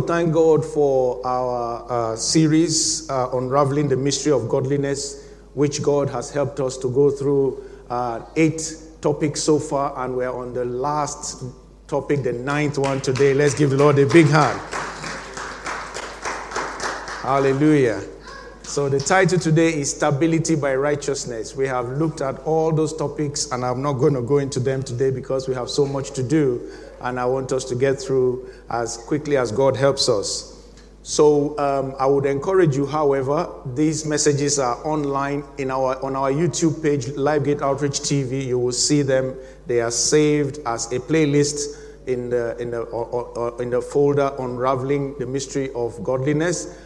to thank God for our uh, series, uh, Unraveling the Mystery of Godliness, which God has helped us to go through uh, eight topics so far, and we're on the last topic, the ninth one today. Let's give the Lord a big hand. Hallelujah. So, the title today is Stability by Righteousness. We have looked at all those topics, and I'm not going to go into them today because we have so much to do, and I want us to get through as quickly as God helps us. So, um, I would encourage you, however, these messages are online in our, on our YouTube page, LiveGate Outreach TV. You will see them. They are saved as a playlist in the, in the, or, or, in the folder Unraveling the Mystery of Godliness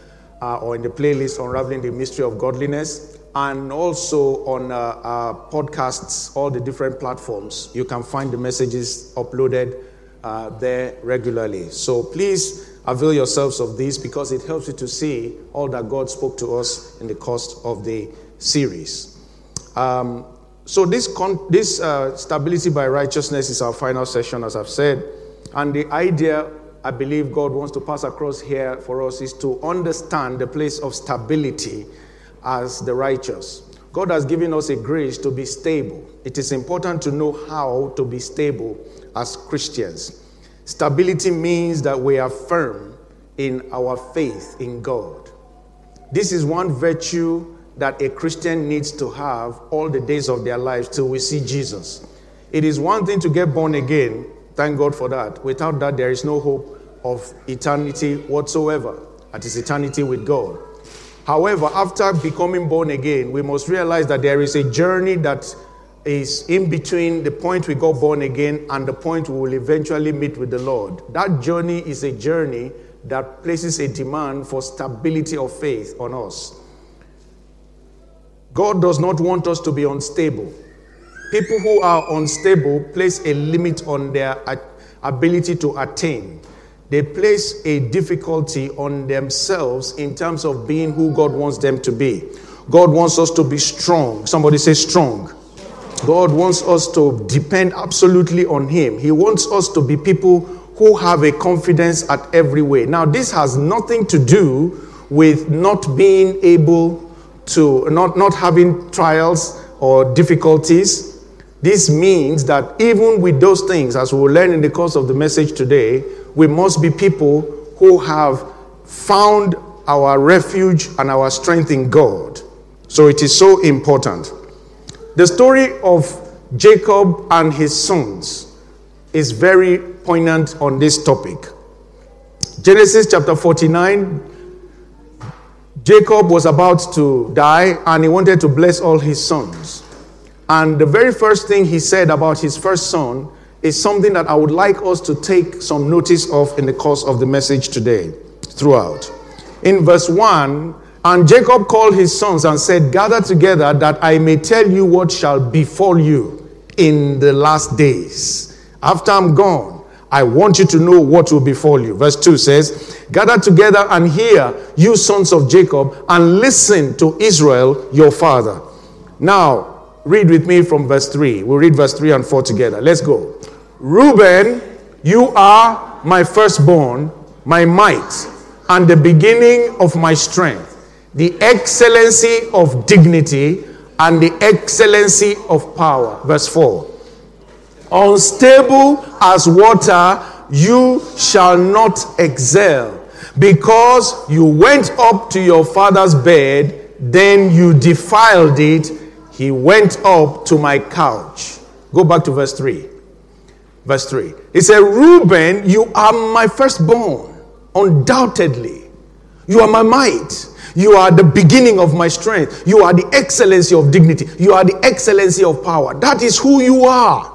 uh, or in the playlist Unraveling the Mystery of Godliness, and also on uh, podcasts, all the different platforms. You can find the messages uploaded uh, there regularly. So please avail yourselves of this because it helps you to see all that God spoke to us in the course of the series. Um, so this con- this uh, stability by righteousness is our final session, as I've said, and the idea I believe God wants to pass across here for us is to understand the place of stability as the righteous. God has given us a grace to be stable. It is important to know how to be stable as Christians. Stability means that we are firm in our faith in God. This is one virtue that a Christian needs to have all the days of their lives till we see Jesus. It is one thing to get born again, Thank God for that. Without that, there is no hope of eternity whatsoever. That is eternity with God. However, after becoming born again, we must realize that there is a journey that is in between the point we got born again and the point we will eventually meet with the Lord. That journey is a journey that places a demand for stability of faith on us. God does not want us to be unstable. People who are unstable place a limit on their ability to attain. They place a difficulty on themselves in terms of being who God wants them to be. God wants us to be strong. Somebody say strong. God wants us to depend absolutely on Him. He wants us to be people who have a confidence at every way. Now, this has nothing to do with not being able to, not, not having trials or difficulties. This means that even with those things, as we will learn in the course of the message today, we must be people who have found our refuge and our strength in God. So it is so important. The story of Jacob and his sons is very poignant on this topic. Genesis chapter 49 Jacob was about to die and he wanted to bless all his sons. And the very first thing he said about his first son is something that I would like us to take some notice of in the course of the message today, throughout. In verse 1, and Jacob called his sons and said, Gather together that I may tell you what shall befall you in the last days. After I'm gone, I want you to know what will befall you. Verse 2 says, Gather together and hear, you sons of Jacob, and listen to Israel, your father. Now, read with me from verse 3. We'll read verse 3 and 4 together. Let's go. Reuben, you are my firstborn, my might, and the beginning of my strength, the excellency of dignity, and the excellency of power. Verse 4. Unstable as water, you shall not excel, because you went up to your father's bed, then you defiled it he went up to my couch. Go back to verse 3. Verse 3. He said, Reuben, you are my firstborn, undoubtedly. You are my might. You are the beginning of my strength. You are the excellency of dignity. You are the excellency of power. That is who you are.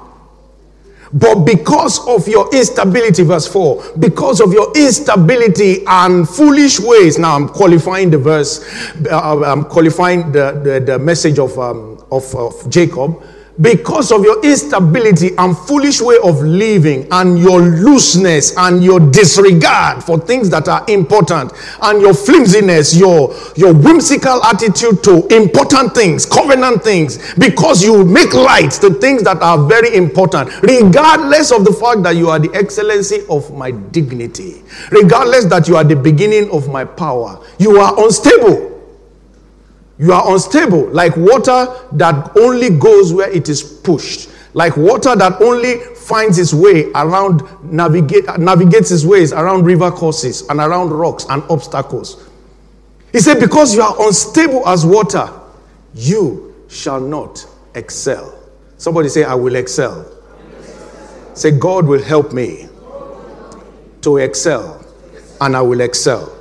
But because of your instability, verse 4, because of your instability and foolish ways, now I'm qualifying the verse, uh, I'm qualifying the, the, the message of, um, of, of Jacob. Because of your instability and foolish way of living and your looseness and your disregard for things that are important and your flimsiness your your whimsical attitude to important things covenant things because you make light the things that are very important regardless of the fact that you are the excellency of my dignity regardless that you are the beginning of my power you are unstable you are unstable, like water that only goes where it is pushed, like water that only finds its way around, navigate, navigates its ways around river courses and around rocks and obstacles. He said, Because you are unstable as water, you shall not excel. Somebody say, I will excel. Say, God will help me to excel, and I will excel.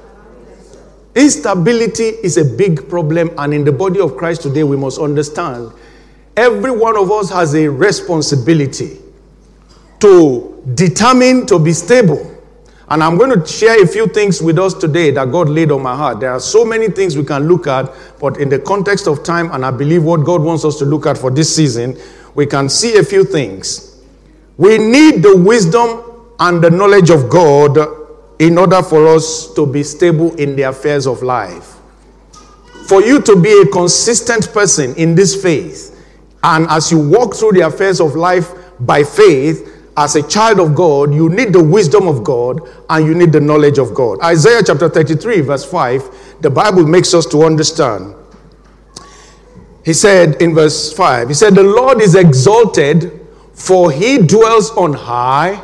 Instability is a big problem, and in the body of Christ today, we must understand every one of us has a responsibility to determine to be stable. And I'm going to share a few things with us today that God laid on my heart. There are so many things we can look at, but in the context of time, and I believe what God wants us to look at for this season, we can see a few things. We need the wisdom and the knowledge of God in order for us to be stable in the affairs of life. For you to be a consistent person in this faith, and as you walk through the affairs of life by faith, as a child of God, you need the wisdom of God and you need the knowledge of God. Isaiah chapter 33, verse 5, the Bible makes us to understand. He said in verse 5, He said, The Lord is exalted, for he dwells on high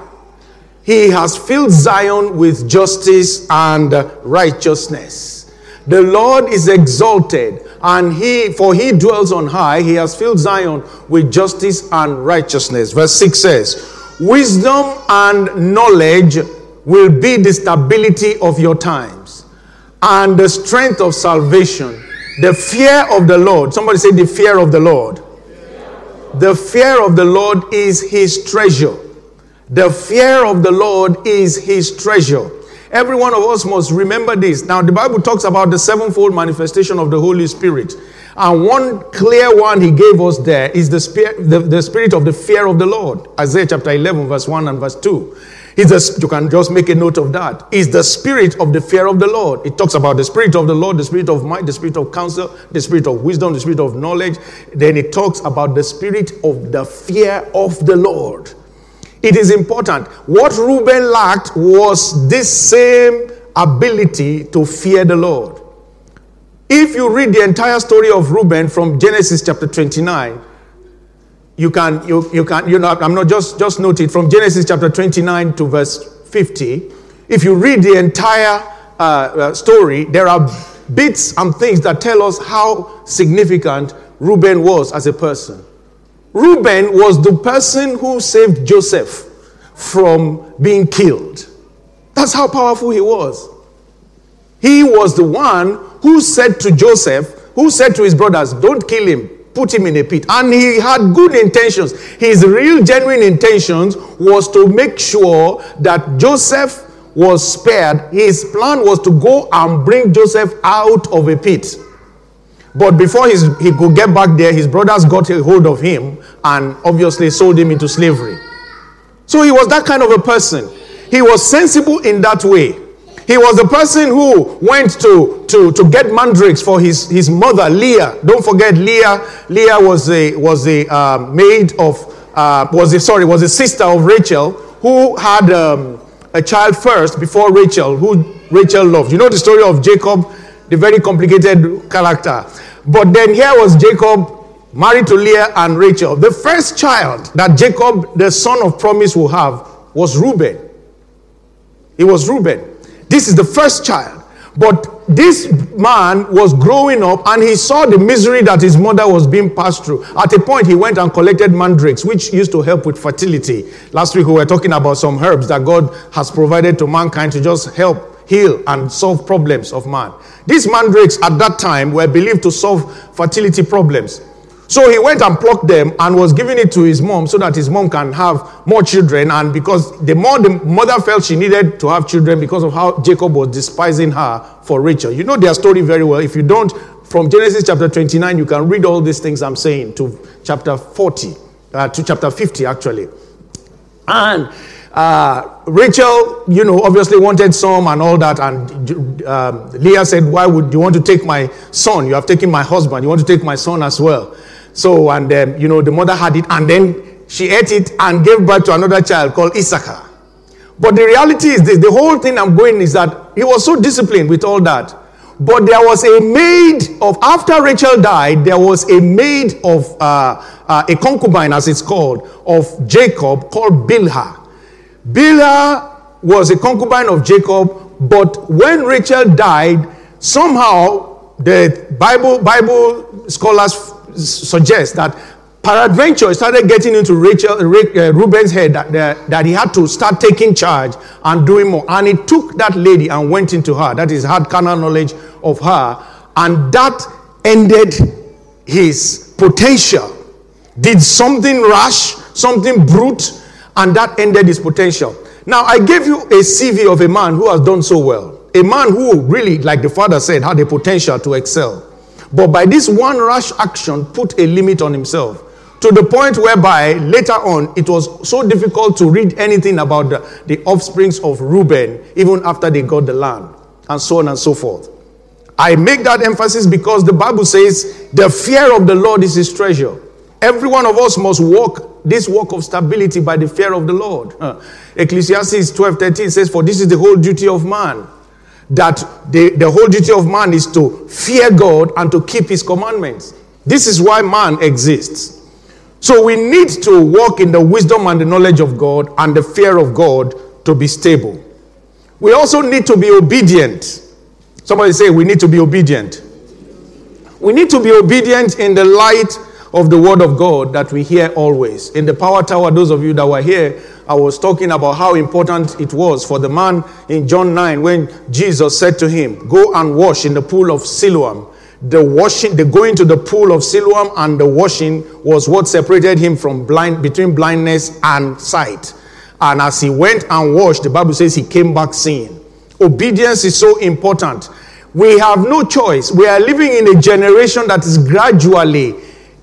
he has filled Zion with justice and righteousness. The Lord is exalted, and he for he dwells on high. He has filled Zion with justice and righteousness. Verse 6 says, Wisdom and knowledge will be the stability of your times and the strength of salvation. The fear of the Lord. Somebody say, The fear of the Lord. The fear of the Lord is his treasure. The fear of the Lord is his treasure. Every one of us must remember this. Now, the Bible talks about the sevenfold manifestation of the Holy Spirit. And one clear one he gave us there is the spirit, the, the spirit of the fear of the Lord. Isaiah chapter 11, verse 1 and verse 2. Is the, you can just make a note of that. Is the spirit of the fear of the Lord. It talks about the spirit of the Lord, the spirit of might, the spirit of counsel, the spirit of wisdom, the spirit of knowledge. Then it talks about the spirit of the fear of the Lord. It is important. What Reuben lacked was this same ability to fear the Lord. If you read the entire story of Reuben from Genesis chapter 29, you can, you, you can, you know, I'm not just, just note it from Genesis chapter 29 to verse 50. If you read the entire uh, uh, story, there are bits and things that tell us how significant Reuben was as a person. Reuben was the person who saved Joseph from being killed. That's how powerful he was. He was the one who said to Joseph, who said to his brothers, Don't kill him, put him in a pit. And he had good intentions. His real, genuine intentions was to make sure that Joseph was spared. His plan was to go and bring Joseph out of a pit. But before his, he could get back there, his brothers got a hold of him and obviously sold him into slavery. So he was that kind of a person. He was sensible in that way. He was the person who went to, to, to get mandrakes for his, his mother, Leah. Don't forget, Leah. Leah was a, was a uh, maid of, uh, was a, sorry, was a sister of Rachel who had um, a child first before Rachel, who Rachel loved. You know the story of Jacob the very complicated character. But then here was Jacob married to Leah and Rachel. The first child that Jacob, the son of promise, will have was Reuben. It was Reuben. This is the first child. But this man was growing up and he saw the misery that his mother was being passed through. At a point, he went and collected mandrakes, which used to help with fertility. Last week, we were talking about some herbs that God has provided to mankind to just help heal, and solve problems of man. These mandrakes at that time were believed to solve fertility problems. So he went and plucked them and was giving it to his mom so that his mom can have more children. And because the more the mother felt she needed to have children because of how Jacob was despising her for Rachel. You know their story very well. If you don't, from Genesis chapter 29, you can read all these things I'm saying to chapter 40, uh, to chapter 50, actually. And uh, Rachel, you know, obviously wanted some and all that. And um, Leah said, Why would you want to take my son? You have taken my husband. You want to take my son as well. So, and then, you know, the mother had it. And then she ate it and gave birth to another child called Issachar. But the reality is this the whole thing I'm going is that he was so disciplined with all that. But there was a maid of, after Rachel died, there was a maid of, uh, uh, a concubine, as it's called, of Jacob called Bilhah. Bilhah was a concubine of Jacob, but when Rachel died, somehow the Bible, Bible scholars suggest that peradventure started getting into Rachel, uh, Reuben's head that, that, that, he had to start taking charge and doing more. And he took that lady and went into her. That is, had carnal knowledge of her. And that ended his potential. Did something rash, something brute, and that ended his potential. Now, I gave you a CV of a man who has done so well. A man who really, like the father said, had a potential to excel. But by this one rash action, put a limit on himself to the point whereby later on it was so difficult to read anything about the, the offsprings of Reuben, even after they got the land, and so on and so forth. I make that emphasis because the Bible says the fear of the Lord is his treasure. Every one of us must walk this walk of stability by the fear of the Lord. Uh, Ecclesiastes 12 13 says, For this is the whole duty of man. That the, the whole duty of man is to fear God and to keep his commandments. This is why man exists. So we need to walk in the wisdom and the knowledge of God and the fear of God to be stable. We also need to be obedient. Somebody say, We need to be obedient. We need to be obedient in the light of the word of God that we hear always. In the Power Tower, those of you that were here, I was talking about how important it was for the man in John 9 when Jesus said to him, Go and wash in the pool of Siloam the washing, the going to the pool of Siloam and the washing was what separated him from blind, between blindness and sight. And as he went and washed, the Bible says he came back seeing. Obedience is so important. We have no choice. We are living in a generation that is gradually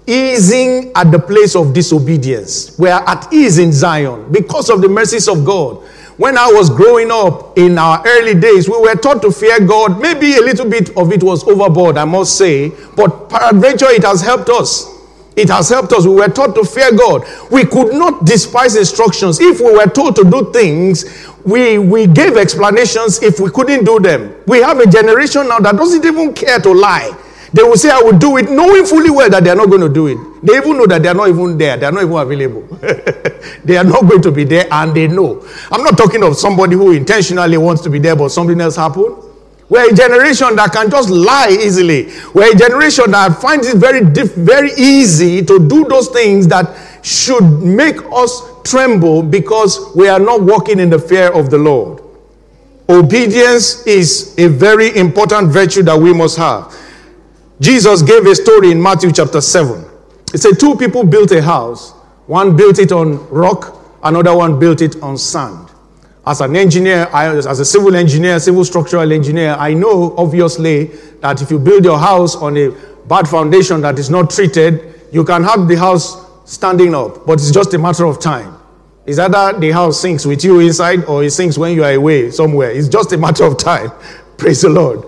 easing at the place of disobedience. We are at ease in Zion because of the mercies of God. When I was growing up in our early days, we were taught to fear God. Maybe a little bit of it was overboard, I must say, but peradventure it has helped us. It has helped us. We were taught to fear God. We could not despise instructions. If we were told to do things, we, we gave explanations if we couldn't do them. We have a generation now that doesn't even care to lie. They will say, I will do it, knowing fully well that they are not going to do it. They even know that they are not even there, they are not even available. they are not going to be there, and they know. I'm not talking of somebody who intentionally wants to be there, but something else happened. We're a generation that can just lie easily. We're a generation that finds it very, diff- very easy to do those things that should make us tremble because we are not walking in the fear of the Lord. Obedience is a very important virtue that we must have. Jesus gave a story in Matthew chapter 7. It said, Two people built a house. One built it on rock, another one built it on sand. As an engineer, I, as a civil engineer, civil structural engineer, I know obviously that if you build your house on a bad foundation that is not treated, you can have the house standing up, but it's just a matter of time. Is either the house sinks with you inside or it sinks when you are away somewhere. It's just a matter of time. Praise the Lord.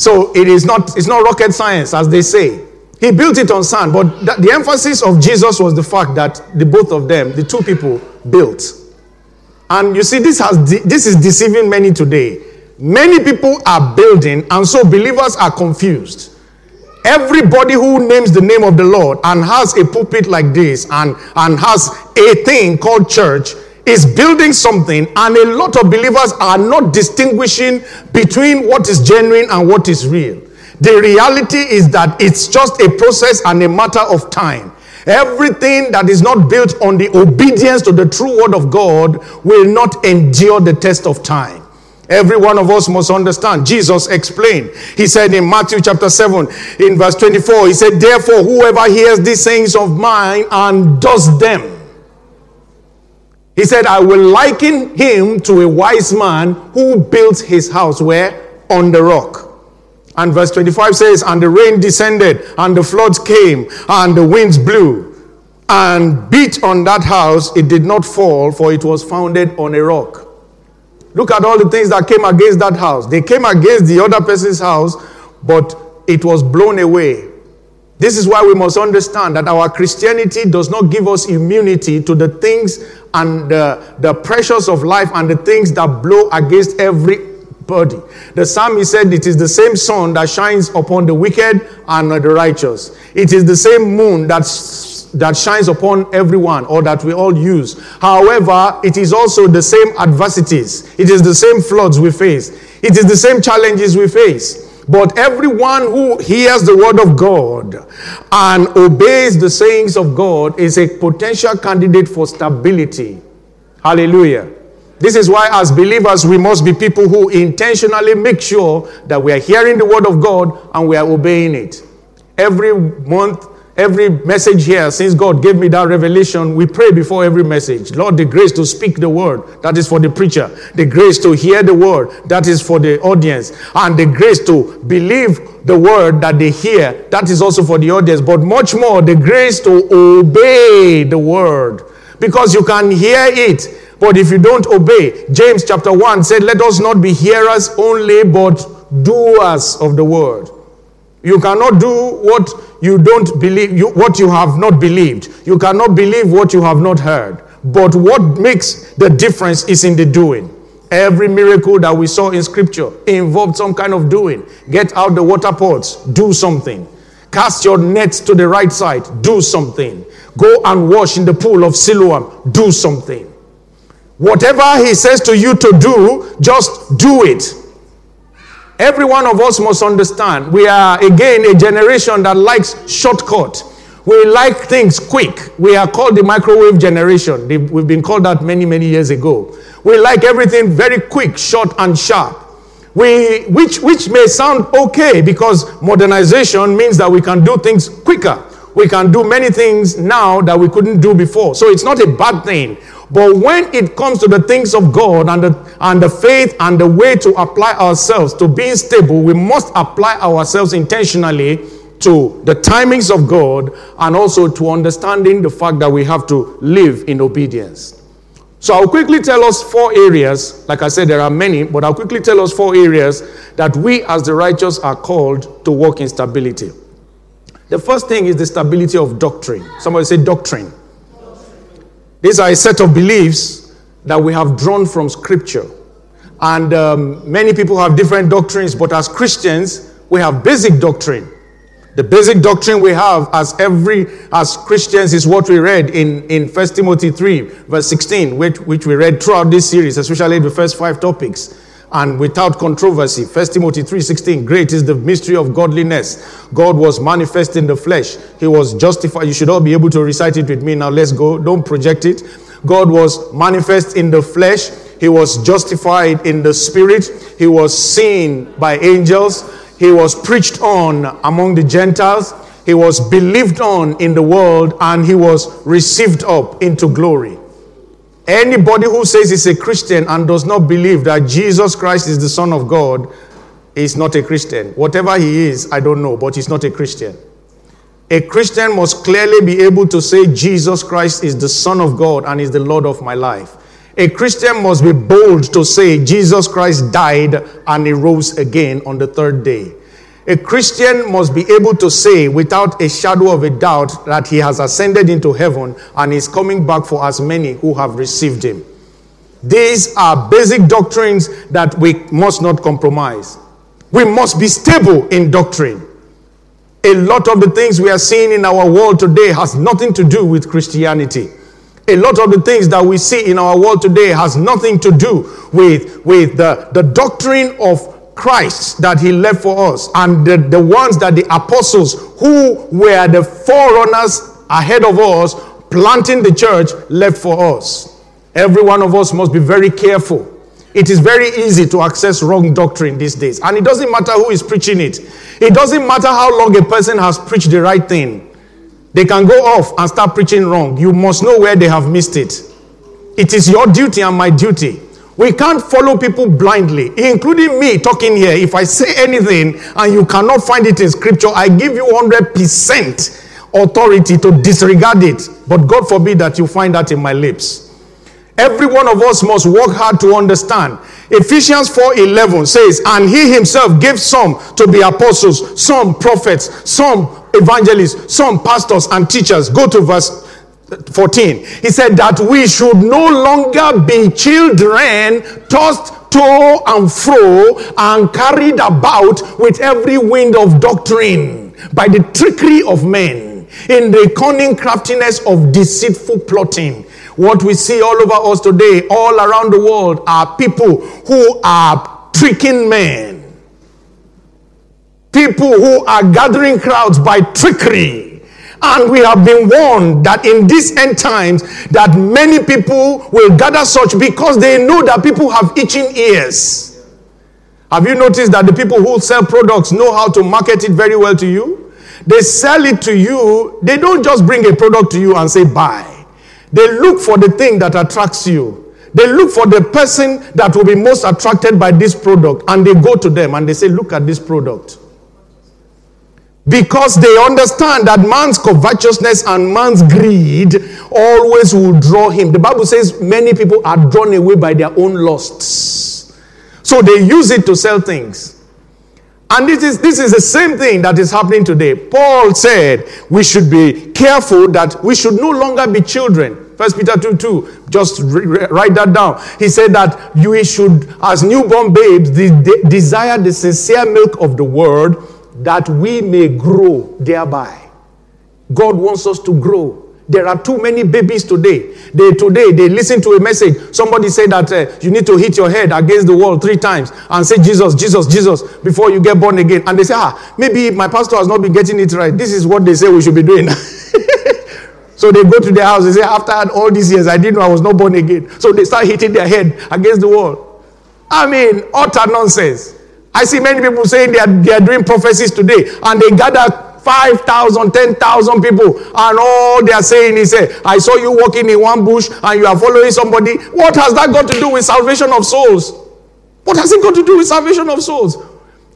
So it is not, it's not rocket science, as they say. He built it on sand, but the emphasis of Jesus was the fact that the both of them, the two people, built. And you see, this, has de- this is deceiving many today. Many people are building, and so believers are confused. Everybody who names the name of the Lord and has a pulpit like this and, and has a thing called church is building something, and a lot of believers are not distinguishing between what is genuine and what is real. The reality is that it's just a process and a matter of time. Everything that is not built on the obedience to the true word of God will not endure the test of time. Every one of us must understand. Jesus explained. He said in Matthew chapter 7, in verse 24, He said, Therefore, whoever hears these sayings of mine and does them, he said, I will liken him to a wise man who built his house where? On the rock. And verse 25 says, And the rain descended, and the floods came, and the winds blew, and beat on that house. It did not fall, for it was founded on a rock. Look at all the things that came against that house. They came against the other person's house, but it was blown away. This is why we must understand that our Christianity does not give us immunity to the things and the, the pressures of life and the things that blow against everybody. The psalmist said, It is the same sun that shines upon the wicked and the righteous. It is the same moon that's that shines upon everyone or that we all use. However, it is also the same adversities. It is the same floods we face. It is the same challenges we face. But everyone who hears the word of God and obeys the sayings of God is a potential candidate for stability. Hallelujah. This is why, as believers, we must be people who intentionally make sure that we are hearing the word of God and we are obeying it. Every month, every message here, since God gave me that revelation, we pray before every message. Lord, the grace to speak the word, that is for the preacher. The grace to hear the word, that is for the audience. And the grace to believe the word that they hear, that is also for the audience. But much more, the grace to obey the word. Because you can hear it, but if you don't obey, James chapter 1 said, Let us not be hearers only, but doers of the word. You cannot do what you don't believe, you, what you have not believed. You cannot believe what you have not heard. But what makes the difference is in the doing. Every miracle that we saw in scripture involved some kind of doing. Get out the water pots, do something. Cast your nets to the right side, do something. Go and wash in the pool of Siloam, do something. Whatever he says to you to do, just do it. Every one of us must understand we are again a generation that likes shortcut. We like things quick. We are called the microwave generation. We've been called that many, many years ago. We like everything very quick, short, and sharp. We, which, which may sound okay because modernization means that we can do things quicker. We can do many things now that we couldn't do before. So it's not a bad thing. But when it comes to the things of God and the, and the faith and the way to apply ourselves to being stable, we must apply ourselves intentionally to the timings of God and also to understanding the fact that we have to live in obedience. So I'll quickly tell us four areas. Like I said, there are many, but I'll quickly tell us four areas that we as the righteous are called to walk in stability. The first thing is the stability of doctrine. Somebody say doctrine. These are a set of beliefs that we have drawn from Scripture. And um, many people have different doctrines, but as Christians, we have basic doctrine. The basic doctrine we have as every as Christians is what we read in, in 1 Timothy 3, verse 16, which, which we read throughout this series, especially the first five topics and without controversy. 1 Timothy 3:16 Great is the mystery of godliness. God was manifest in the flesh. He was justified. You should all be able to recite it with me now. Let's go. Don't project it. God was manifest in the flesh. He was justified in the spirit. He was seen by angels. He was preached on among the Gentiles. He was believed on in the world and he was received up into glory. Anybody who says he's a Christian and does not believe that Jesus Christ is the Son of God is not a Christian. Whatever he is, I don't know, but he's not a Christian. A Christian must clearly be able to say Jesus Christ is the Son of God and is the Lord of my life. A Christian must be bold to say Jesus Christ died and he rose again on the third day. A Christian must be able to say without a shadow of a doubt that he has ascended into heaven and is coming back for as many who have received him. These are basic doctrines that we must not compromise. We must be stable in doctrine. A lot of the things we are seeing in our world today has nothing to do with Christianity. A lot of the things that we see in our world today has nothing to do with, with the, the doctrine of Christ that he left for us and the, the ones that the apostles who were the forerunners ahead of us planting the church left for us. Every one of us must be very careful. It is very easy to access wrong doctrine these days. And it doesn't matter who is preaching it. It doesn't matter how long a person has preached the right thing. They can go off and start preaching wrong. You must know where they have missed it. It is your duty and my duty We can't follow people blindly, including me talking here. If I say anything and you cannot find it in scripture, I give you 100% authority to disregard it. But God forbid that you find that in my lips. Every one of us must work hard to understand. Ephesians 4:11 says, "And he himself gave some to be apostles, some prophets, some evangelists, some pastors and teachers." Go to verse 14. He said that we should no longer be children tossed to and fro and carried about with every wind of doctrine by the trickery of men in the cunning craftiness of deceitful plotting what we see all over us today, all around the world, are people who are tricking men. People who are gathering crowds by trickery. And we have been warned that in these end times that many people will gather such because they know that people have itching ears. Have you noticed that the people who sell products know how to market it very well to you? They sell it to you. They don't just bring a product to you and say buy. They look for the thing that attracts you. They look for the person that will be most attracted by this product and they go to them and they say, Look at this product. Because they understand that man's covetousness and man's greed always will draw him. The Bible says many people are drawn away by their own lusts. So they use it to sell things. And this is, this is the same thing that is happening today. Paul said we should be careful that we should no longer be children. First Peter 2 2, just re- write that down. He said that you should, as newborn babes, de- de- desire the sincere milk of the word that we may grow thereby. God wants us to grow. There are too many babies today. They today they listen to a message. Somebody said that uh, you need to hit your head against the wall three times and say Jesus, Jesus, Jesus before you get born again. And they say, ah, maybe my pastor has not been getting it right. This is what they say we should be doing. so they go to their house. They say, after all these years, I didn't know I was not born again. So they start hitting their head against the wall. I mean, utter nonsense. I see many people saying they are, they are doing prophecies today and they gather 5,000, 10,000 people, and all they are saying is, eh, I saw you walking in one bush and you are following somebody. What has that got to do with salvation of souls? What has it got to do with salvation of souls?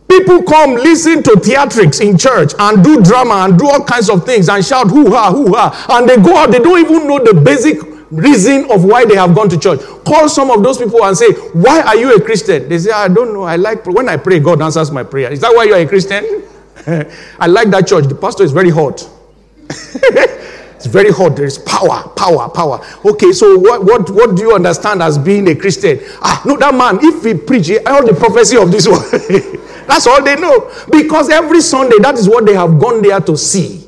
People come listen to theatrics in church and do drama and do all kinds of things and shout hoo ha, hoo ha, and they go out, they don't even know the basic reason of why they have gone to church. Call some of those people and say, Why are you a Christian? They say, I don't know. I like when I pray, God answers my prayer. Is that why you are a Christian? I like that church. The pastor is very hot. it's very hot. There is power, power, power. Okay, so what, what, what do you understand as being a Christian? Ah, no, that man, if he preach all the prophecy of this one, that's all they know. Because every Sunday, that is what they have gone there to see.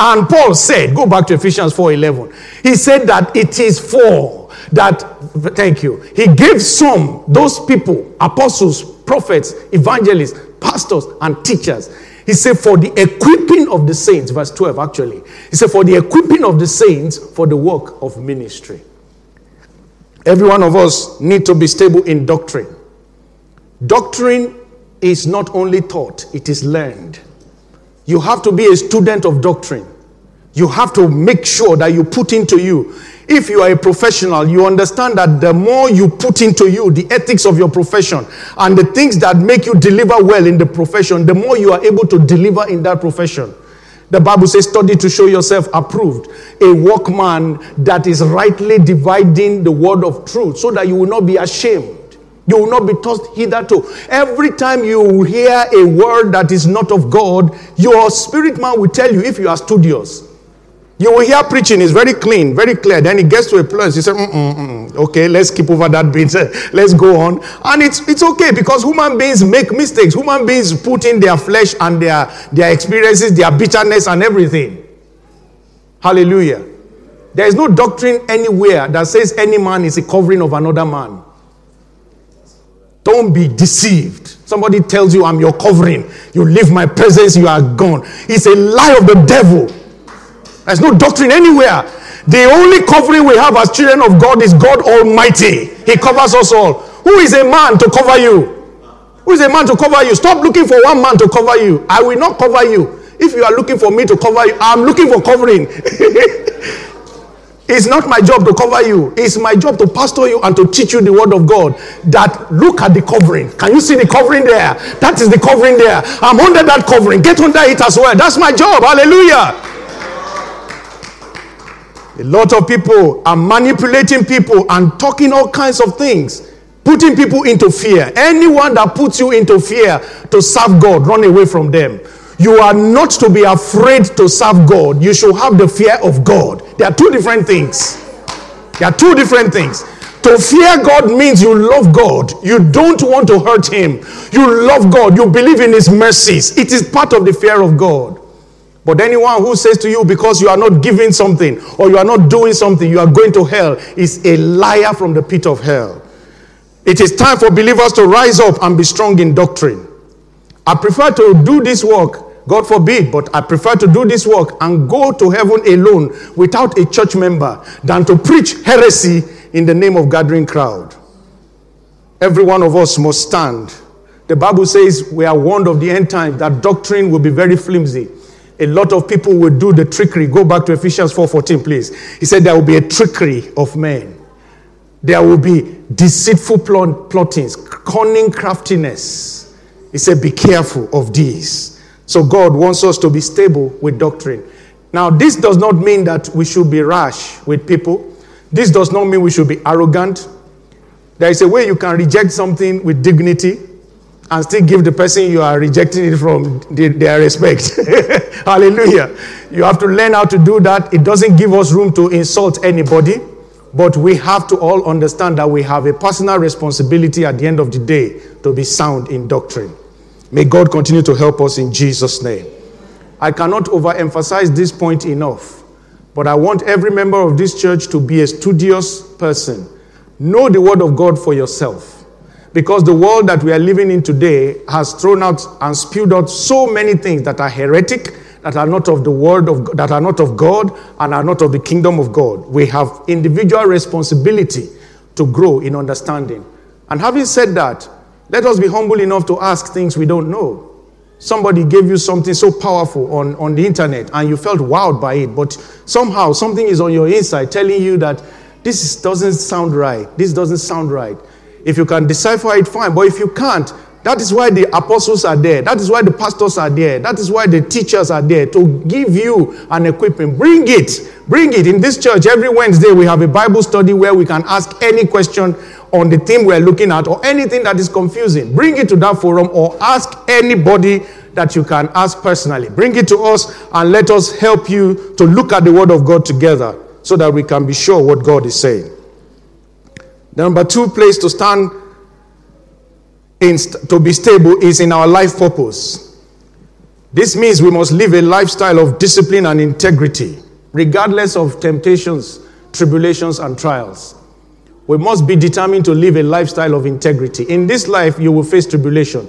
And Paul said, go back to Ephesians 4:11. He said that it is for that, thank you. He gave some, those people, apostles, prophets, evangelists, pastors, and teachers. He said, For the equipping of the saints, verse 12 actually. He said, For the equipping of the saints for the work of ministry. Every one of us need to be stable in doctrine. Doctrine is not only taught, it is learned. You have to be a student of doctrine. You have to make sure that you put into you if you are a professional, you understand that the more you put into you the ethics of your profession and the things that make you deliver well in the profession, the more you are able to deliver in that profession. The Bible says, study to show yourself approved, a workman that is rightly dividing the word of truth, so that you will not be ashamed. You will not be tossed hitherto. Every time you hear a word that is not of God, your spirit man will tell you if you are studious. You will hear preaching is very clean, very clear. Then it gets to a place. You say, Mm-mm-mm. "Okay, let's keep over that bit. let's go on." And it's it's okay because human beings make mistakes. Human beings put in their flesh and their their experiences, their bitterness, and everything. Hallelujah. There is no doctrine anywhere that says any man is a covering of another man. Don't be deceived. Somebody tells you I'm your covering. You leave my presence, you are gone. It's a lie of the devil. There's no doctrine anywhere. The only covering we have as children of God is God Almighty. He covers us all. Who is a man to cover you? Who is a man to cover you? Stop looking for one man to cover you. I will not cover you. If you are looking for me to cover you, I'm looking for covering. It's not my job to cover you. It's my job to pastor you and to teach you the word of God. That look at the covering. Can you see the covering there? That is the covering there. I'm under that covering. Get under it as well. That's my job. Hallelujah. A lot of people are manipulating people and talking all kinds of things, putting people into fear. Anyone that puts you into fear to serve God, run away from them. You are not to be afraid to serve God. You should have the fear of God. There are two different things. There are two different things. To fear God means you love God. You don't want to hurt Him. You love God. You believe in His mercies. It is part of the fear of God. But anyone who says to you, because you are not giving something or you are not doing something, you are going to hell, is a liar from the pit of hell. It is time for believers to rise up and be strong in doctrine. I prefer to do this work God forbid, but I prefer to do this work and go to heaven alone without a church member than to preach heresy in the name of gathering crowd. Every one of us must stand. The Bible says we are warned of the end time that doctrine will be very flimsy. A lot of people will do the trickery. Go back to Ephesians 4:14, please. He said there will be a trickery of men. There will be deceitful plottings, cunning craftiness. He said, Be careful of these. So God wants us to be stable with doctrine. Now, this does not mean that we should be rash with people. This does not mean we should be arrogant. There is a way you can reject something with dignity and still give the person you are rejecting it from their respect. Hallelujah. You have to learn how to do that. It doesn't give us room to insult anybody, but we have to all understand that we have a personal responsibility at the end of the day to be sound in doctrine. May God continue to help us in Jesus' name. I cannot overemphasize this point enough, but I want every member of this church to be a studious person. Know the Word of God for yourself. Because the world that we are living in today has thrown out and spewed out so many things that are heretic, that are not of the word of that are not of God and are not of the kingdom of God. We have individual responsibility to grow in understanding. And having said that, let us be humble enough to ask things we don't know. Somebody gave you something so powerful on, on the internet and you felt wowed by it, but somehow something is on your inside telling you that this doesn't sound right. This doesn't sound right. If you can decipher it, fine. But if you can't, that is why the apostles are there. That is why the pastors are there. That is why the teachers are there to give you an equipment. Bring it. Bring it. In this church, every Wednesday, we have a Bible study where we can ask any question on the theme we're looking at or anything that is confusing. Bring it to that forum or ask anybody that you can ask personally. Bring it to us and let us help you to look at the Word of God together so that we can be sure what God is saying. The number two place to stand in, to be stable is in our life purpose. This means we must live a lifestyle of discipline and integrity, regardless of temptations, tribulations, and trials. We must be determined to live a lifestyle of integrity. In this life, you will face tribulation.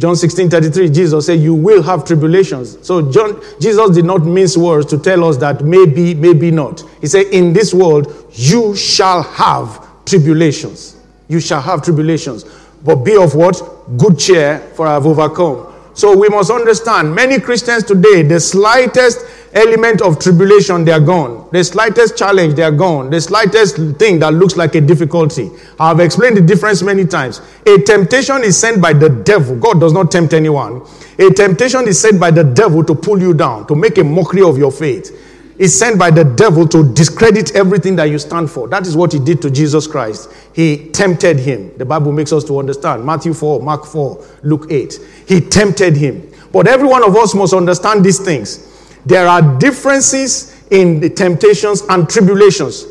John 16 33, Jesus said, You will have tribulations. So John, Jesus did not mince words to tell us that maybe, maybe not. He said, In this world, you shall have tribulations. You shall have tribulations. But be of what? Good cheer, for I have overcome. So we must understand many Christians today, the slightest element of tribulation, they are gone. The slightest challenge, they are gone. The slightest thing that looks like a difficulty. I've explained the difference many times. A temptation is sent by the devil. God does not tempt anyone. A temptation is sent by the devil to pull you down, to make a mockery of your faith. Is sent by the devil to discredit everything that you stand for. That is what he did to Jesus Christ. He tempted him. The Bible makes us to understand. Matthew 4, Mark 4, Luke 8. He tempted him. But every one of us must understand these things. There are differences in the temptations and tribulations.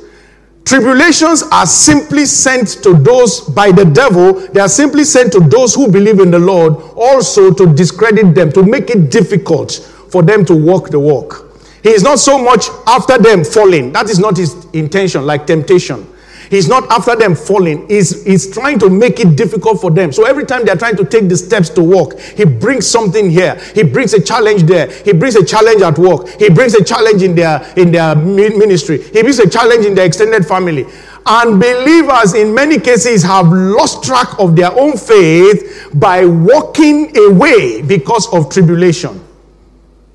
Tribulations are simply sent to those by the devil, they are simply sent to those who believe in the Lord, also to discredit them, to make it difficult for them to walk the walk. He is not so much after them falling. That is not his intention, like temptation. He's not after them falling. He's, he's trying to make it difficult for them. So every time they're trying to take the steps to walk, he brings something here. He brings a challenge there. He brings a challenge at work. He brings a challenge in their in their ministry. He brings a challenge in their extended family. And believers, in many cases, have lost track of their own faith by walking away because of tribulation.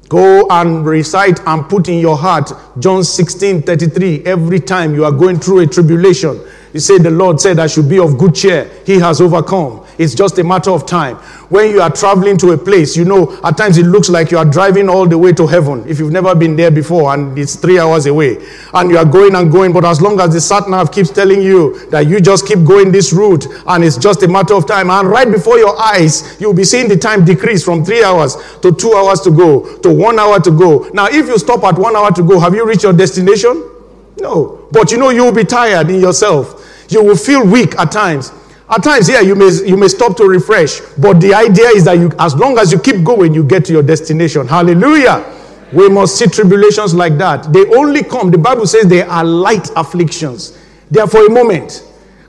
Go and recite and put in your heart John 16 33 every time you are going through a tribulation. You say, The Lord said, I should be of good cheer. He has overcome. It's just a matter of time. When you are traveling to a place, you know, at times it looks like you are driving all the way to heaven if you've never been there before and it's three hours away. And you are going and going, but as long as the sat nav keeps telling you that you just keep going this route and it's just a matter of time, and right before your eyes, you'll be seeing the time decrease from three hours to two hours to go to one hour to go. Now, if you stop at one hour to go, have you reached your destination? No. But you know, you will be tired in yourself. You will feel weak at times. At times, yeah, you may, you may stop to refresh. But the idea is that you, as long as you keep going, you get to your destination. Hallelujah. We must see tribulations like that. They only come, the Bible says they are light afflictions. They are for a moment.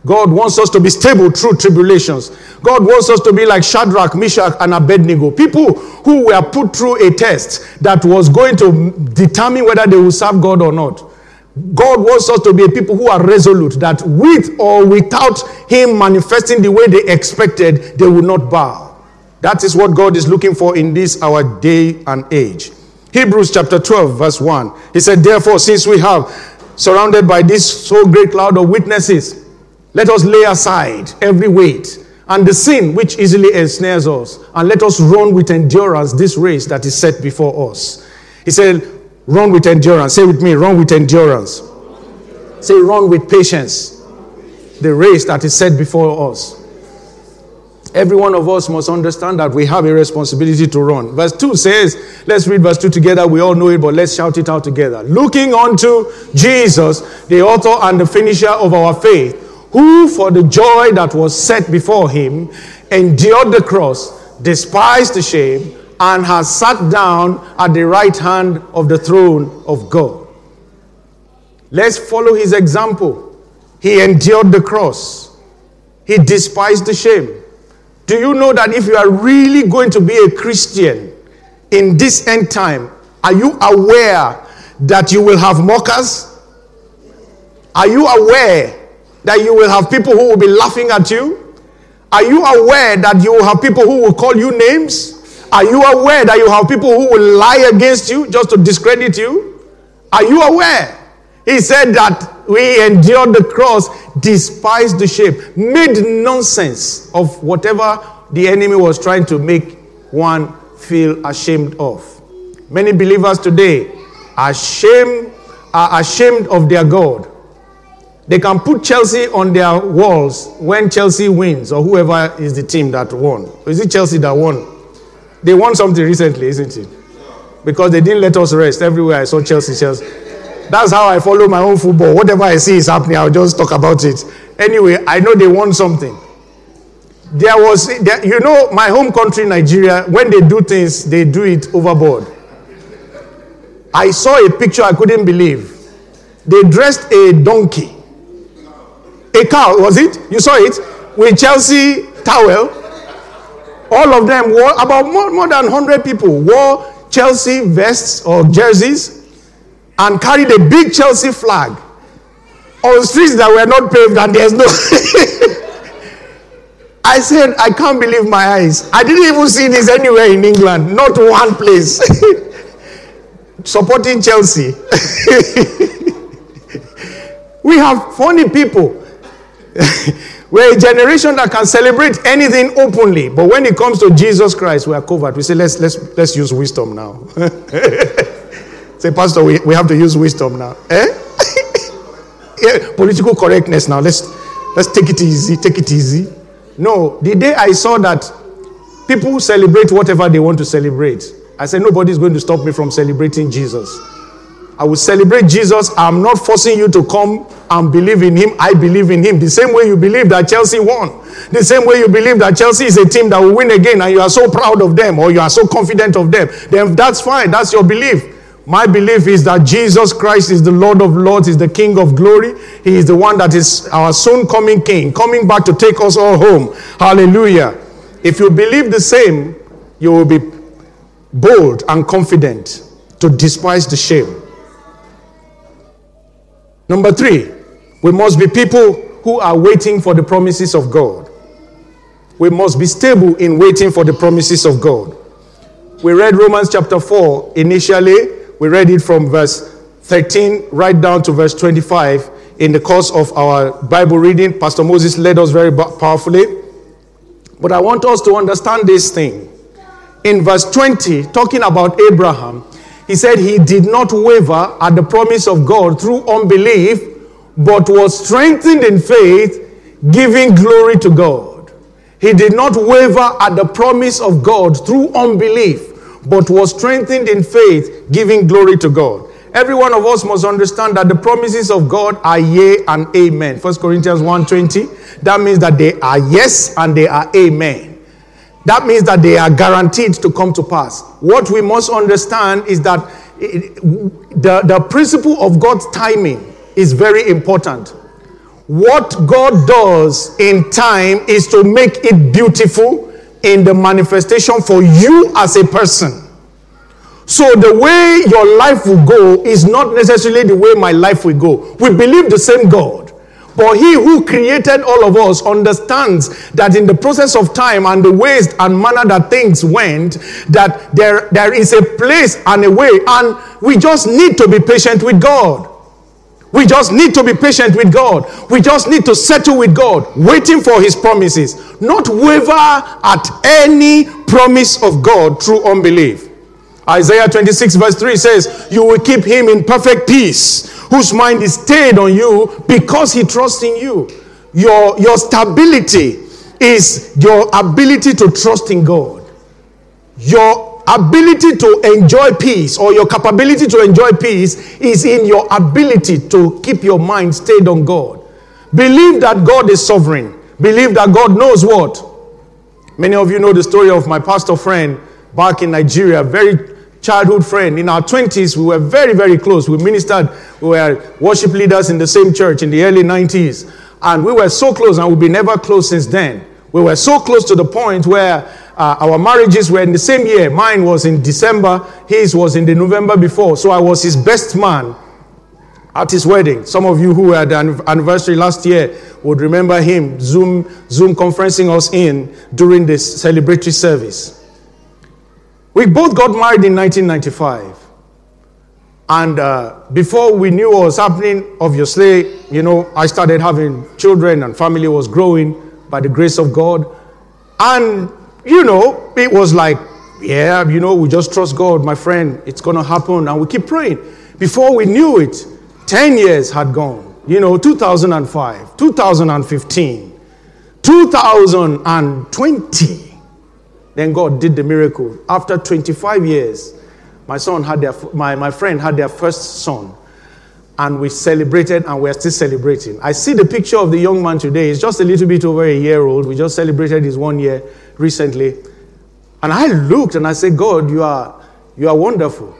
God wants us to be stable through tribulations. God wants us to be like Shadrach, Meshach, and Abednego. People who were put through a test that was going to determine whether they will serve God or not. God wants us to be a people who are resolute, that with or without Him manifesting the way they expected, they will not bow. That is what God is looking for in this our day and age. Hebrews chapter 12, verse 1. He said, Therefore, since we have surrounded by this so great cloud of witnesses, let us lay aside every weight and the sin which easily ensnares us, and let us run with endurance this race that is set before us. He said, Run with endurance. Say with me, run with endurance. Say, run with patience. The race that is set before us. Every one of us must understand that we have a responsibility to run. Verse 2 says, let's read verse 2 together. We all know it, but let's shout it out together. Looking unto Jesus, the author and the finisher of our faith, who for the joy that was set before him endured the cross, despised the shame, and has sat down at the right hand of the throne of God. Let's follow his example. He endured the cross, he despised the shame. Do you know that if you are really going to be a Christian in this end time, are you aware that you will have mockers? Are you aware that you will have people who will be laughing at you? Are you aware that you will have people who will call you names? Are you aware that you have people who will lie against you just to discredit you? Are you aware? He said that we endured the cross, despised the shame, made nonsense of whatever the enemy was trying to make one feel ashamed of. Many believers today are ashamed, are ashamed of their God. They can put Chelsea on their walls when Chelsea wins or whoever is the team that won. Is it Chelsea that won? They won something recently, isn't it? Because they didn't let us rest. Everywhere I saw Chelsea, Chelsea. That's how I follow my own football. Whatever I see is happening, I'll just talk about it. Anyway, I know they won something. There was, there, you know, my home country, Nigeria, when they do things, they do it overboard. I saw a picture I couldn't believe. They dressed a donkey, a cow, was it? You saw it? With Chelsea towel all of them wore, about more, more than 100 people wore Chelsea vests or jerseys and carried a big Chelsea flag on streets that were not paved and there's no. I said, I can't believe my eyes. I didn't even see this anywhere in England, not one place. Supporting Chelsea. we have funny people. We're a generation that can celebrate anything openly, but when it comes to Jesus Christ, we are covered. We say, let's let's let's use wisdom now. say, Pastor, we, we have to use wisdom now. Eh? yeah, political correctness now. Let's let's take it easy, take it easy. No, the day I saw that people celebrate whatever they want to celebrate, I said, nobody's going to stop me from celebrating Jesus. I will celebrate Jesus. I'm not forcing you to come and believe in him. I believe in him. The same way you believe that Chelsea won. The same way you believe that Chelsea is a team that will win again and you are so proud of them or you are so confident of them. Then that's fine. That's your belief. My belief is that Jesus Christ is the Lord of Lords, is the King of glory. He is the one that is our soon coming King, coming back to take us all home. Hallelujah. If you believe the same, you will be bold and confident to despise the shame. Number three, we must be people who are waiting for the promises of God. We must be stable in waiting for the promises of God. We read Romans chapter 4 initially. We read it from verse 13 right down to verse 25 in the course of our Bible reading. Pastor Moses led us very powerfully. But I want us to understand this thing. In verse 20, talking about Abraham, he said he did not waver at the promise of God through unbelief, but was strengthened in faith, giving glory to God. He did not waver at the promise of God through unbelief, but was strengthened in faith, giving glory to God. Every one of us must understand that the promises of God are yea and amen. 1 Corinthians 1:20. That means that they are yes and they are amen. That means that they are guaranteed to come to pass. What we must understand is that the, the principle of God's timing is very important. What God does in time is to make it beautiful in the manifestation for you as a person. So the way your life will go is not necessarily the way my life will go. We believe the same God. But he who created all of us understands that in the process of time and the ways and manner that things went, that there, there is a place and a way, and we just need to be patient with God. We just need to be patient with God. We just need to settle with God, waiting for His promises, not waver at any promise of God through unbelief. Isaiah 26, verse 3 says, You will keep him in perfect peace, whose mind is stayed on you because he trusts in you. Your, your stability is your ability to trust in God. Your ability to enjoy peace or your capability to enjoy peace is in your ability to keep your mind stayed on God. Believe that God is sovereign. Believe that God knows what. Many of you know the story of my pastor friend back in Nigeria, very childhood friend. In our 20s, we were very, very close. We ministered, we were worship leaders in the same church in the early 90s. And we were so close, and we've been never close since then. We were so close to the point where uh, our marriages were in the same year. Mine was in December, his was in the November before. So I was his best man at his wedding. Some of you who had an anniversary last year would remember him Zoom, Zoom conferencing us in during this celebratory service. We both got married in 1995. And uh, before we knew what was happening, obviously, you know, I started having children and family was growing by the grace of God. And, you know, it was like, yeah, you know, we just trust God, my friend, it's going to happen. And we keep praying. Before we knew it, 10 years had gone. You know, 2005, 2015, 2020. Then God did the miracle. After 25 years, my son had their, my, my friend had their first son. And we celebrated and we're still celebrating. I see the picture of the young man today. He's just a little bit over a year old. We just celebrated his one year recently. And I looked and I said, God, you are, you are wonderful.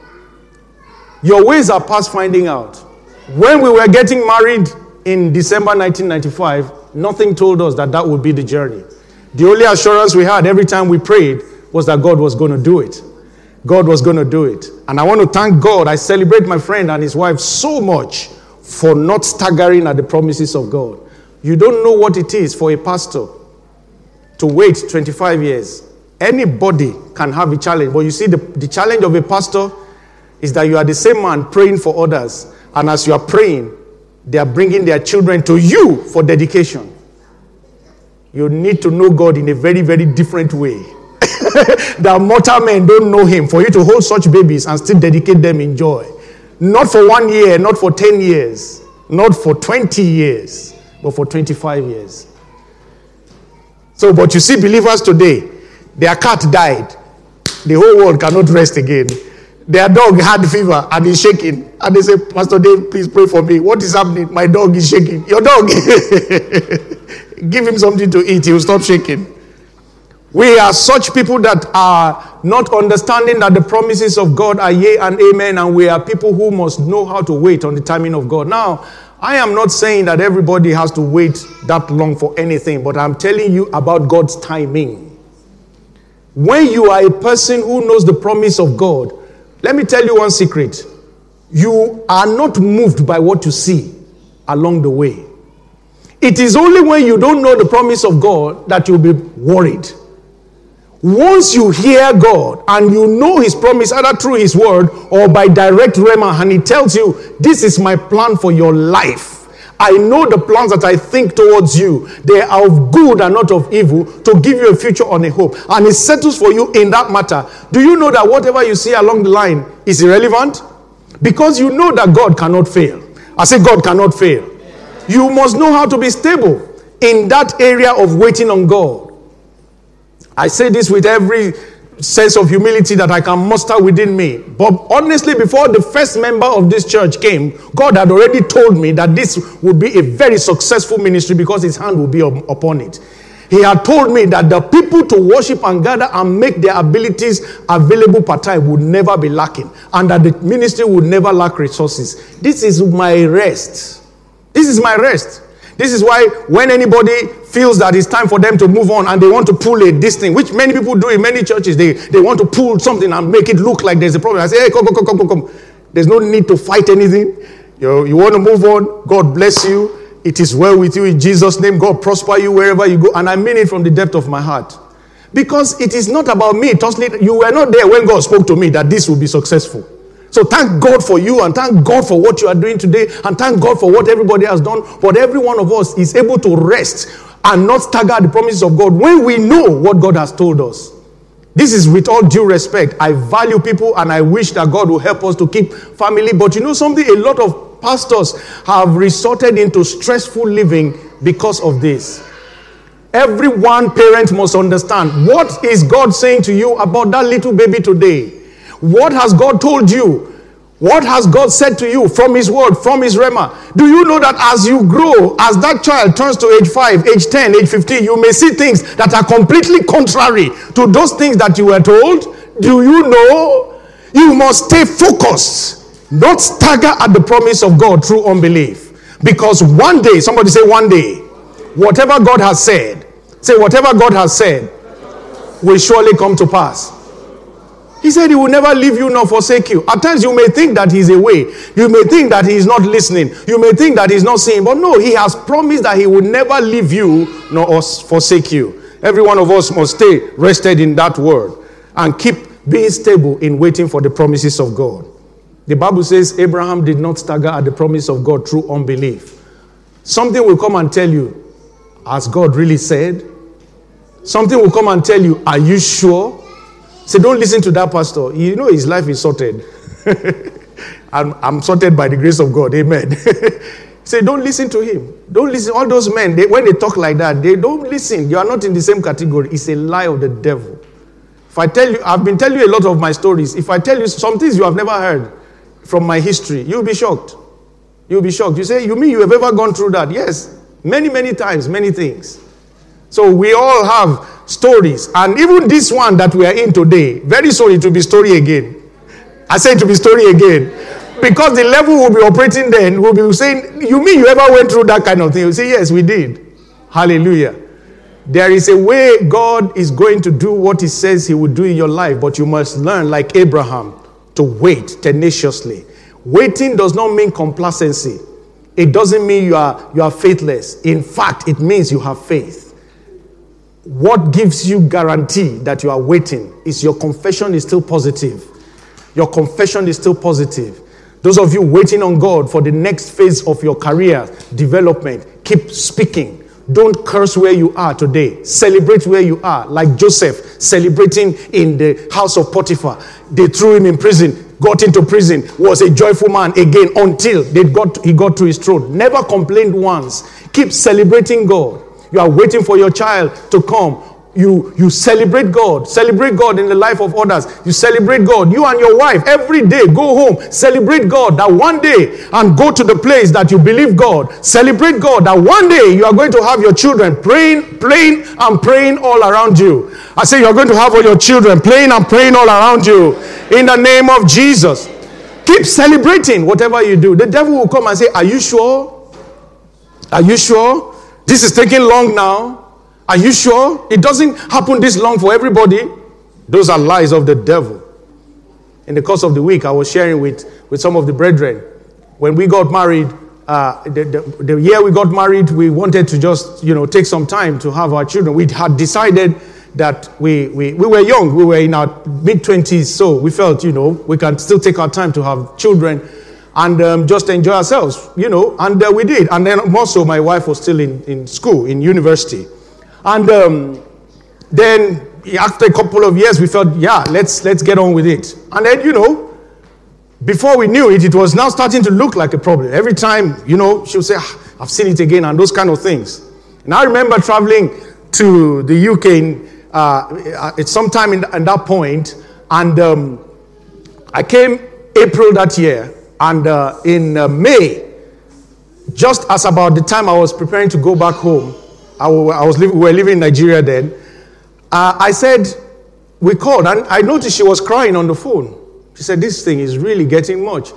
Your ways are past finding out. When we were getting married in December 1995, nothing told us that that would be the journey. The only assurance we had every time we prayed was that God was going to do it. God was going to do it. And I want to thank God. I celebrate my friend and his wife so much for not staggering at the promises of God. You don't know what it is for a pastor to wait 25 years. Anybody can have a challenge. But you see, the, the challenge of a pastor is that you are the same man praying for others. And as you are praying, they are bringing their children to you for dedication you need to know God in a very, very different way. that mortal men don't know Him. For you to hold such babies and still dedicate them in joy. Not for one year, not for 10 years, not for 20 years, but for 25 years. So, but you see, believers today, their cat died. The whole world cannot rest again. Their dog had fever and is shaking. And they say, Pastor Dave, please pray for me. What is happening? My dog is shaking. Your dog. Give him something to eat, he will stop shaking. We are such people that are not understanding that the promises of God are yea and amen, and we are people who must know how to wait on the timing of God. Now, I am not saying that everybody has to wait that long for anything, but I'm telling you about God's timing. When you are a person who knows the promise of God, let me tell you one secret. You are not moved by what you see along the way. It is only when you don't know the promise of God that you'll be worried. Once you hear God and you know His promise either through His word or by direct rhema, and He tells you, This is my plan for your life. I know the plans that I think towards you. They are of good and not of evil to give you a future and a hope. And it settles for you in that matter. Do you know that whatever you see along the line is irrelevant? Because you know that God cannot fail. I say, God cannot fail. You must know how to be stable in that area of waiting on God. I say this with every sense of humility that I can muster within me. But honestly, before the first member of this church came, God had already told me that this would be a very successful ministry because His hand will be upon it. He had told me that the people to worship and gather and make their abilities available part time would never be lacking, and that the ministry would never lack resources. This is my rest. This is my rest. This is why when anybody feels that it's time for them to move on and they want to pull a this thing, which many people do in many churches, they, they want to pull something and make it look like there's a problem. I say, hey, come, come, come, come, come. There's no need to fight anything. You, you want to move on? God bless you. It is well with you in Jesus' name. God prosper you wherever you go. And I mean it from the depth of my heart. Because it is not about me. You were not there when God spoke to me that this will be successful. So thank God for you and thank God for what you are doing today and thank God for what everybody has done. But every one of us is able to rest and not stagger the promises of God when we know what God has told us. This is with all due respect. I value people and I wish that God will help us to keep family. But you know something? A lot of pastors have resorted into stressful living because of this. Every one parent must understand what is God saying to you about that little baby today? What has God told you? What has God said to you from His word, from His Rhema? Do you know that as you grow, as that child turns to age 5, age 10, age 15, you may see things that are completely contrary to those things that you were told? Do you know? You must stay focused, not stagger at the promise of God through unbelief. Because one day, somebody say, one day, whatever God has said, say, whatever God has said will surely come to pass. He said he will never leave you nor forsake you. At times you may think that he's away. You may think that he's not listening. You may think that he's not seeing. But no, he has promised that he will never leave you nor forsake you. Every one of us must stay rested in that word and keep being stable in waiting for the promises of God. The Bible says Abraham did not stagger at the promise of God through unbelief. Something will come and tell you, as God really said. Something will come and tell you, Are you sure? Say, don't listen to that pastor. You know his life is sorted. I'm, I'm sorted by the grace of God. Amen. Say, don't listen to him. Don't listen. All those men, they, when they talk like that, they don't listen. You are not in the same category. It's a lie of the devil. If I tell you, I've been telling you a lot of my stories. If I tell you some things you have never heard from my history, you'll be shocked. You'll be shocked. You say, You mean you have ever gone through that? Yes. Many, many times, many things. So we all have stories. And even this one that we are in today, very soon it will be story again. I say it will be story again. Because the level we'll be operating then, we'll be saying, You mean you ever went through that kind of thing? You say, Yes, we did. Hallelujah. There is a way God is going to do what He says He will do in your life, but you must learn, like Abraham, to wait tenaciously. Waiting does not mean complacency. It doesn't mean you are, you are faithless. In fact, it means you have faith. What gives you guarantee that you are waiting is your confession is still positive. Your confession is still positive. Those of you waiting on God for the next phase of your career development, keep speaking. Don't curse where you are today. Celebrate where you are, like Joseph celebrating in the house of Potiphar. They threw him in prison, got into prison, was a joyful man again until they got, he got to his throne. Never complained once. Keep celebrating God. You are waiting for your child to come. You, you celebrate God. Celebrate God in the life of others. You celebrate God. You and your wife every day go home. Celebrate God that one day and go to the place that you believe God. Celebrate God that one day you are going to have your children praying, playing, and praying all around you. I say you're going to have all your children playing and praying all around you in the name of Jesus. Keep celebrating whatever you do. The devil will come and say, Are you sure? Are you sure? This is taking long now. Are you sure? It doesn't happen this long for everybody. Those are lies of the devil. In the course of the week, I was sharing with, with some of the brethren. When we got married, uh, the, the, the, year we got married, we wanted to just, you know, take some time to have our children. We had decided that we, we, we were young, we were in our mid 20s, so we felt, you know, we can still take our time to have children and um, just enjoy ourselves, you know, and uh, we did. And then also, my wife was still in, in school, in university. And um, then after a couple of years, we felt, yeah, let's, let's get on with it. And then, you know, before we knew it, it was now starting to look like a problem. Every time, you know, she would say, ah, I've seen it again, and those kind of things. And I remember traveling to the UK in, uh, at some time in, in that point, and um, I came April that year, and uh, in uh, May, just as about the time I was preparing to go back home, I, was we were living in Nigeria then. Uh, I said, we called, and I noticed she was crying on the phone. She said, This thing is really getting much.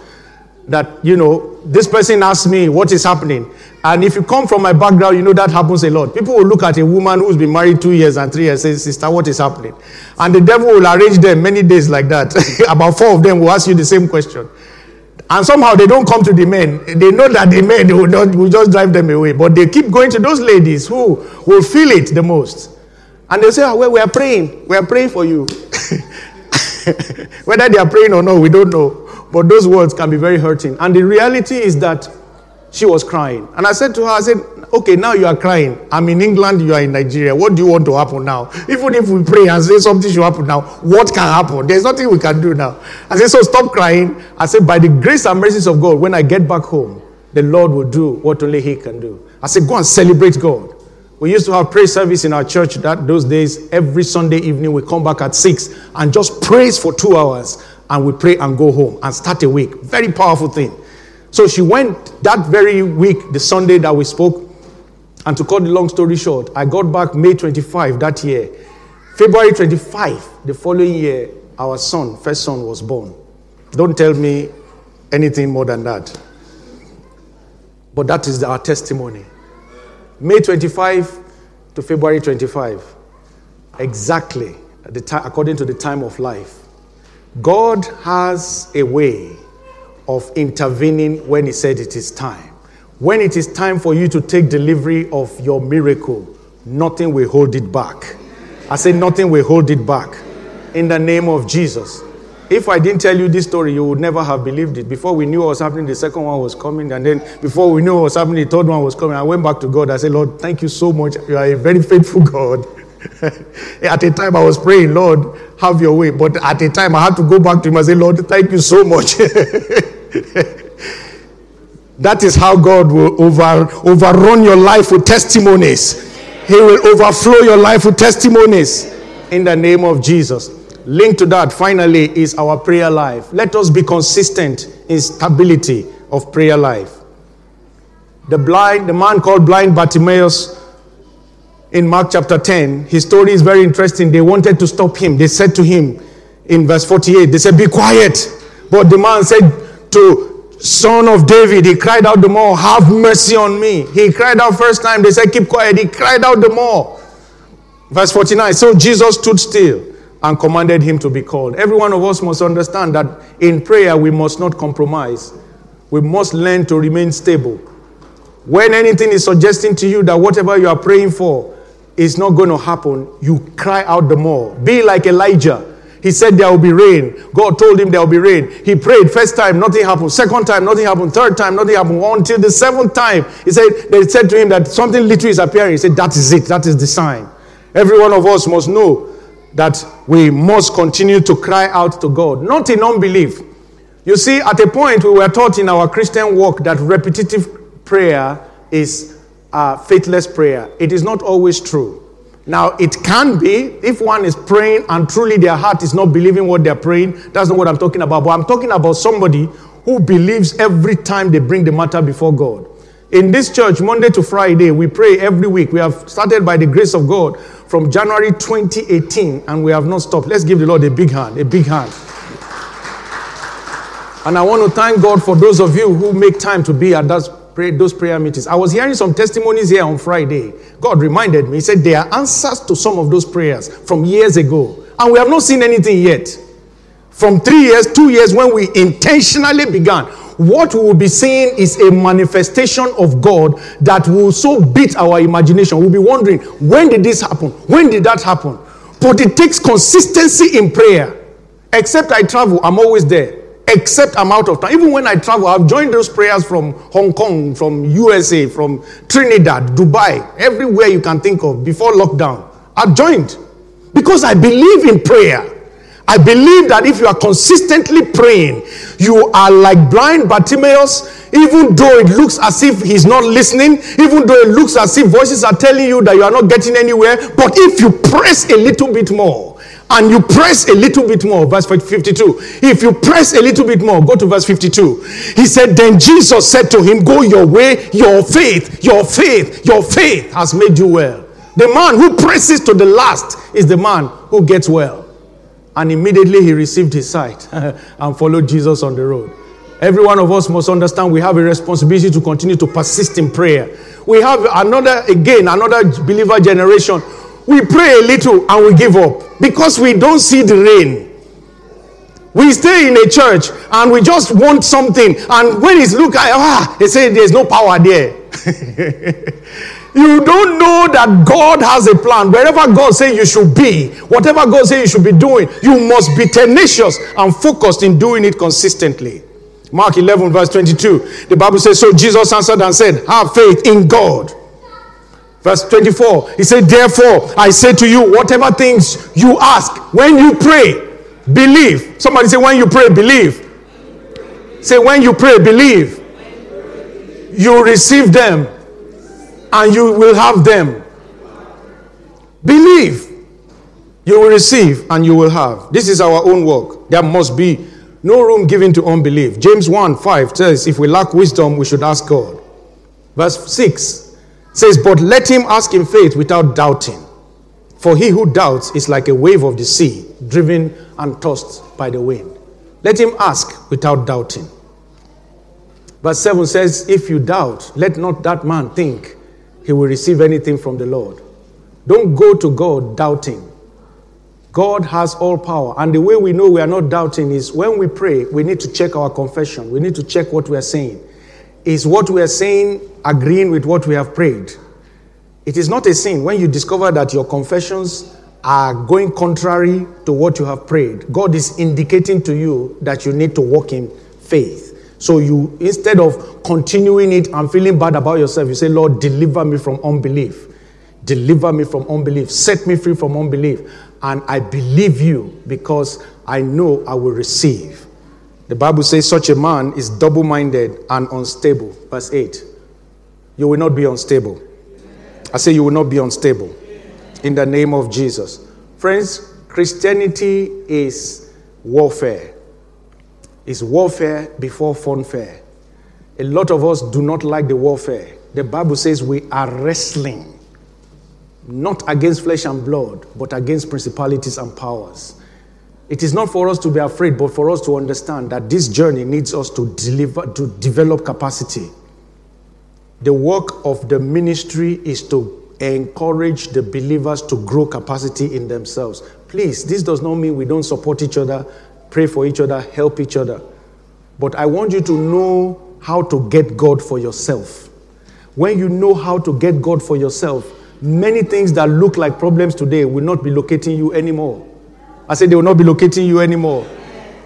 That, you know, this person asked me what is happening. And if you come from my background, you know that happens a lot. People will look at a woman who's been married two years and three years and say, Sister, what is happening? And the devil will arrange them many days like that. About four of them will ask you the same question. And somehow they don't come to the men. They know that the men will, not, will just drive them away. But they keep going to those ladies who will feel it the most. And they say, oh, well, we are praying. We are praying for you. Whether they are praying or not, we don't know. But those words can be very hurting. And the reality is that she was crying. And I said to her, I said, okay, now you are crying. I'm in England, you are in Nigeria. What do you want to happen now? Even if we pray and say something should happen now, what can happen? There's nothing we can do now. I said, so stop crying. I said, by the grace and mercies of God, when I get back home, the Lord will do what only He can do. I said, go and celebrate God. We used to have praise service in our church that those days. Every Sunday evening, we come back at six and just praise for two hours, and we pray and go home and start a week. Very powerful thing. So she went that very week, the Sunday that we spoke. And to cut the long story short, I got back May 25 that year. February 25, the following year, our son, first son, was born. Don't tell me anything more than that. But that is our testimony. May 25 to February 25, exactly according to the time of life. God has a way of intervening when He said it is time. When it is time for you to take delivery of your miracle, nothing will hold it back. I say, nothing will hold it back. In the name of Jesus. If I didn't tell you this story, you would never have believed it. Before we knew what was happening, the second one was coming. And then before we knew what was happening, the third one was coming. I went back to God. I said, Lord, thank you so much. You are a very faithful God. at a time I was praying, Lord, have your way. But at a time I had to go back to him and say, Lord, thank you so much. that is how God will over, overrun your life with testimonies. He will overflow your life with testimonies in the name of Jesus. Linked to that, finally, is our prayer life. Let us be consistent in stability of prayer life. The blind, the man called blind Bartimaeus in Mark chapter 10, his story is very interesting. They wanted to stop him. They said to him in verse 48, they said, Be quiet. But the man said to Son of David, he cried out the more, Have mercy on me. He cried out first time. They said, Keep quiet. He cried out the more. Verse 49. So Jesus stood still and commanded him to be called. Every one of us must understand that in prayer we must not compromise. We must learn to remain stable. When anything is suggesting to you that whatever you are praying for is not going to happen, you cry out the more. Be like Elijah. He said there will be rain. God told him there will be rain. He prayed first time, nothing happened. Second time, nothing happened. Third time, nothing happened. Until the seventh time, he said they said to him that something literally is appearing. He said, That is it. That is the sign. Every one of us must know that we must continue to cry out to God, not in unbelief. You see, at a point we were taught in our Christian walk that repetitive prayer is a faithless prayer. It is not always true. Now, it can be if one is praying and truly their heart is not believing what they're praying. That's not what I'm talking about. But I'm talking about somebody who believes every time they bring the matter before God. In this church, Monday to Friday, we pray every week. We have started by the grace of God from January 2018, and we have not stopped. Let's give the Lord a big hand, a big hand. And I want to thank God for those of you who make time to be at those, those prayer meetings. I was hearing some testimonies here on Friday. God reminded me, He said there are answers to some of those prayers from years ago, and we have not seen anything yet. From three years, two years, when we intentionally began, what we will be seeing is a manifestation of God that will so beat our imagination. We'll be wondering, when did this happen? When did that happen? But it takes consistency in prayer. Except I travel, I'm always there. Except I'm out of time. Even when I travel, I've joined those prayers from Hong Kong, from USA, from Trinidad, Dubai, everywhere you can think of before lockdown. I've joined because I believe in prayer. I believe that if you are consistently praying, you are like blind Bartimaeus, even though it looks as if he's not listening, even though it looks as if voices are telling you that you are not getting anywhere. But if you press a little bit more, and you press a little bit more, verse 52. If you press a little bit more, go to verse 52. He said, Then Jesus said to him, Go your way, your faith, your faith, your faith has made you well. The man who presses to the last is the man who gets well. And immediately he received his sight and followed Jesus on the road. Every one of us must understand we have a responsibility to continue to persist in prayer. We have another, again, another believer generation. We pray a little and we give up because we don't see the rain. We stay in a church and we just want something, and when it's look at ah, they say there's no power there. You don't know that God has a plan. Wherever God says you should be, whatever God says you should be doing, you must be tenacious and focused in doing it consistently. Mark 11, verse 22. The Bible says, So Jesus answered and said, Have faith in God. Verse 24, he said, Therefore, I say to you, whatever things you ask, when you pray, believe. Somebody say, When you pray, believe. Say, When you pray, believe. You receive them and you will have them. Believe. You will receive and you will have. This is our own work. There must be no room given to unbelief. James 1 5 says, If we lack wisdom, we should ask God. Verse 6 says, But let him ask in faith without doubting. For he who doubts is like a wave of the sea, driven and tossed by the wind. Let him ask without doubting. Verse 7 says, If you doubt, let not that man think he will receive anything from the Lord. Don't go to God doubting. God has all power. And the way we know we are not doubting is when we pray, we need to check our confession. We need to check what we are saying. Is what we are saying agreeing with what we have prayed? It is not a sin when you discover that your confessions are going contrary to what you have prayed. God is indicating to you that you need to walk in faith. So you, instead of continuing it and feeling bad about yourself, you say, Lord, deliver me from unbelief. Deliver me from unbelief. Set me free from unbelief. And I believe you because I know I will receive. The Bible says such a man is double minded and unstable. Verse 8. You will not be unstable. I say you will not be unstable. In the name of Jesus. Friends, Christianity is warfare is warfare before funfair. A lot of us do not like the warfare. The Bible says we are wrestling not against flesh and blood, but against principalities and powers. It is not for us to be afraid, but for us to understand that this journey needs us to deliver to develop capacity. The work of the ministry is to encourage the believers to grow capacity in themselves. Please, this does not mean we don't support each other pray for each other, help each other. But I want you to know how to get God for yourself. When you know how to get God for yourself, many things that look like problems today will not be locating you anymore. I said they will not be locating you anymore.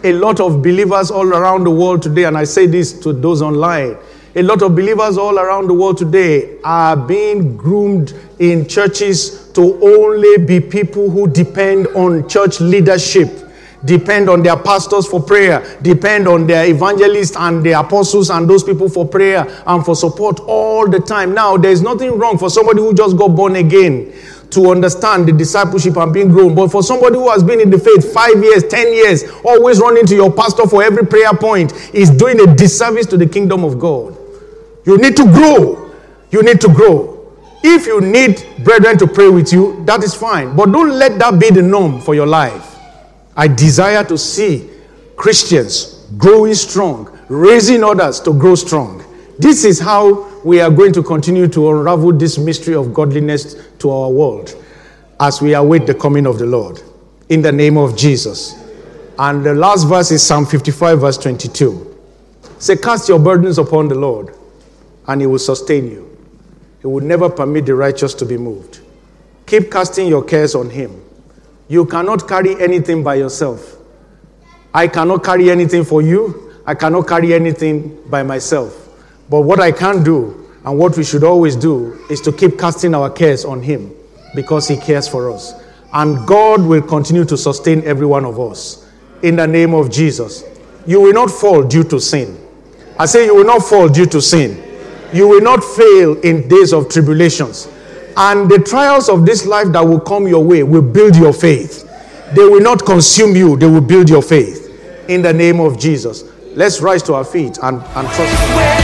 A lot of believers all around the world today, and I say this to those online, a lot of believers all around the world today are being groomed in churches to only be people who depend on church leadership depend on their pastors for prayer, depend on their evangelists and their apostles and those people for prayer and for support all the time. Now, there's nothing wrong for somebody who just got born again to understand the discipleship and being grown. But for somebody who has been in the faith five years, ten years, always running to your pastor for every prayer point, is doing a disservice to the kingdom of God. You need to grow. You need to grow. If you need brethren to pray with you, that is fine. But don't let that be the norm for your life. I desire to see Christians growing strong, raising others to grow strong. This is how we are going to continue to unravel this mystery of godliness to our world as we await the coming of the Lord. In the name of Jesus. And the last verse is Psalm 55, verse 22. Say, Cast your burdens upon the Lord, and he will sustain you. He will never permit the righteous to be moved. Keep casting your cares on him You cannot carry anything by yourself. I cannot carry anything for you. I cannot carry anything by myself. But what I can do, and what we should always do, is to keep casting our cares on Him because He cares for us. And God will continue to sustain every one of us in the name of Jesus. You will not fall due to sin. I say you will not fall due to sin. You will not fail in days of tribulations. And the trials of this life that will come your way will build your faith. They will not consume you, they will build your faith. In the name of Jesus. Let's rise to our feet and, and trust.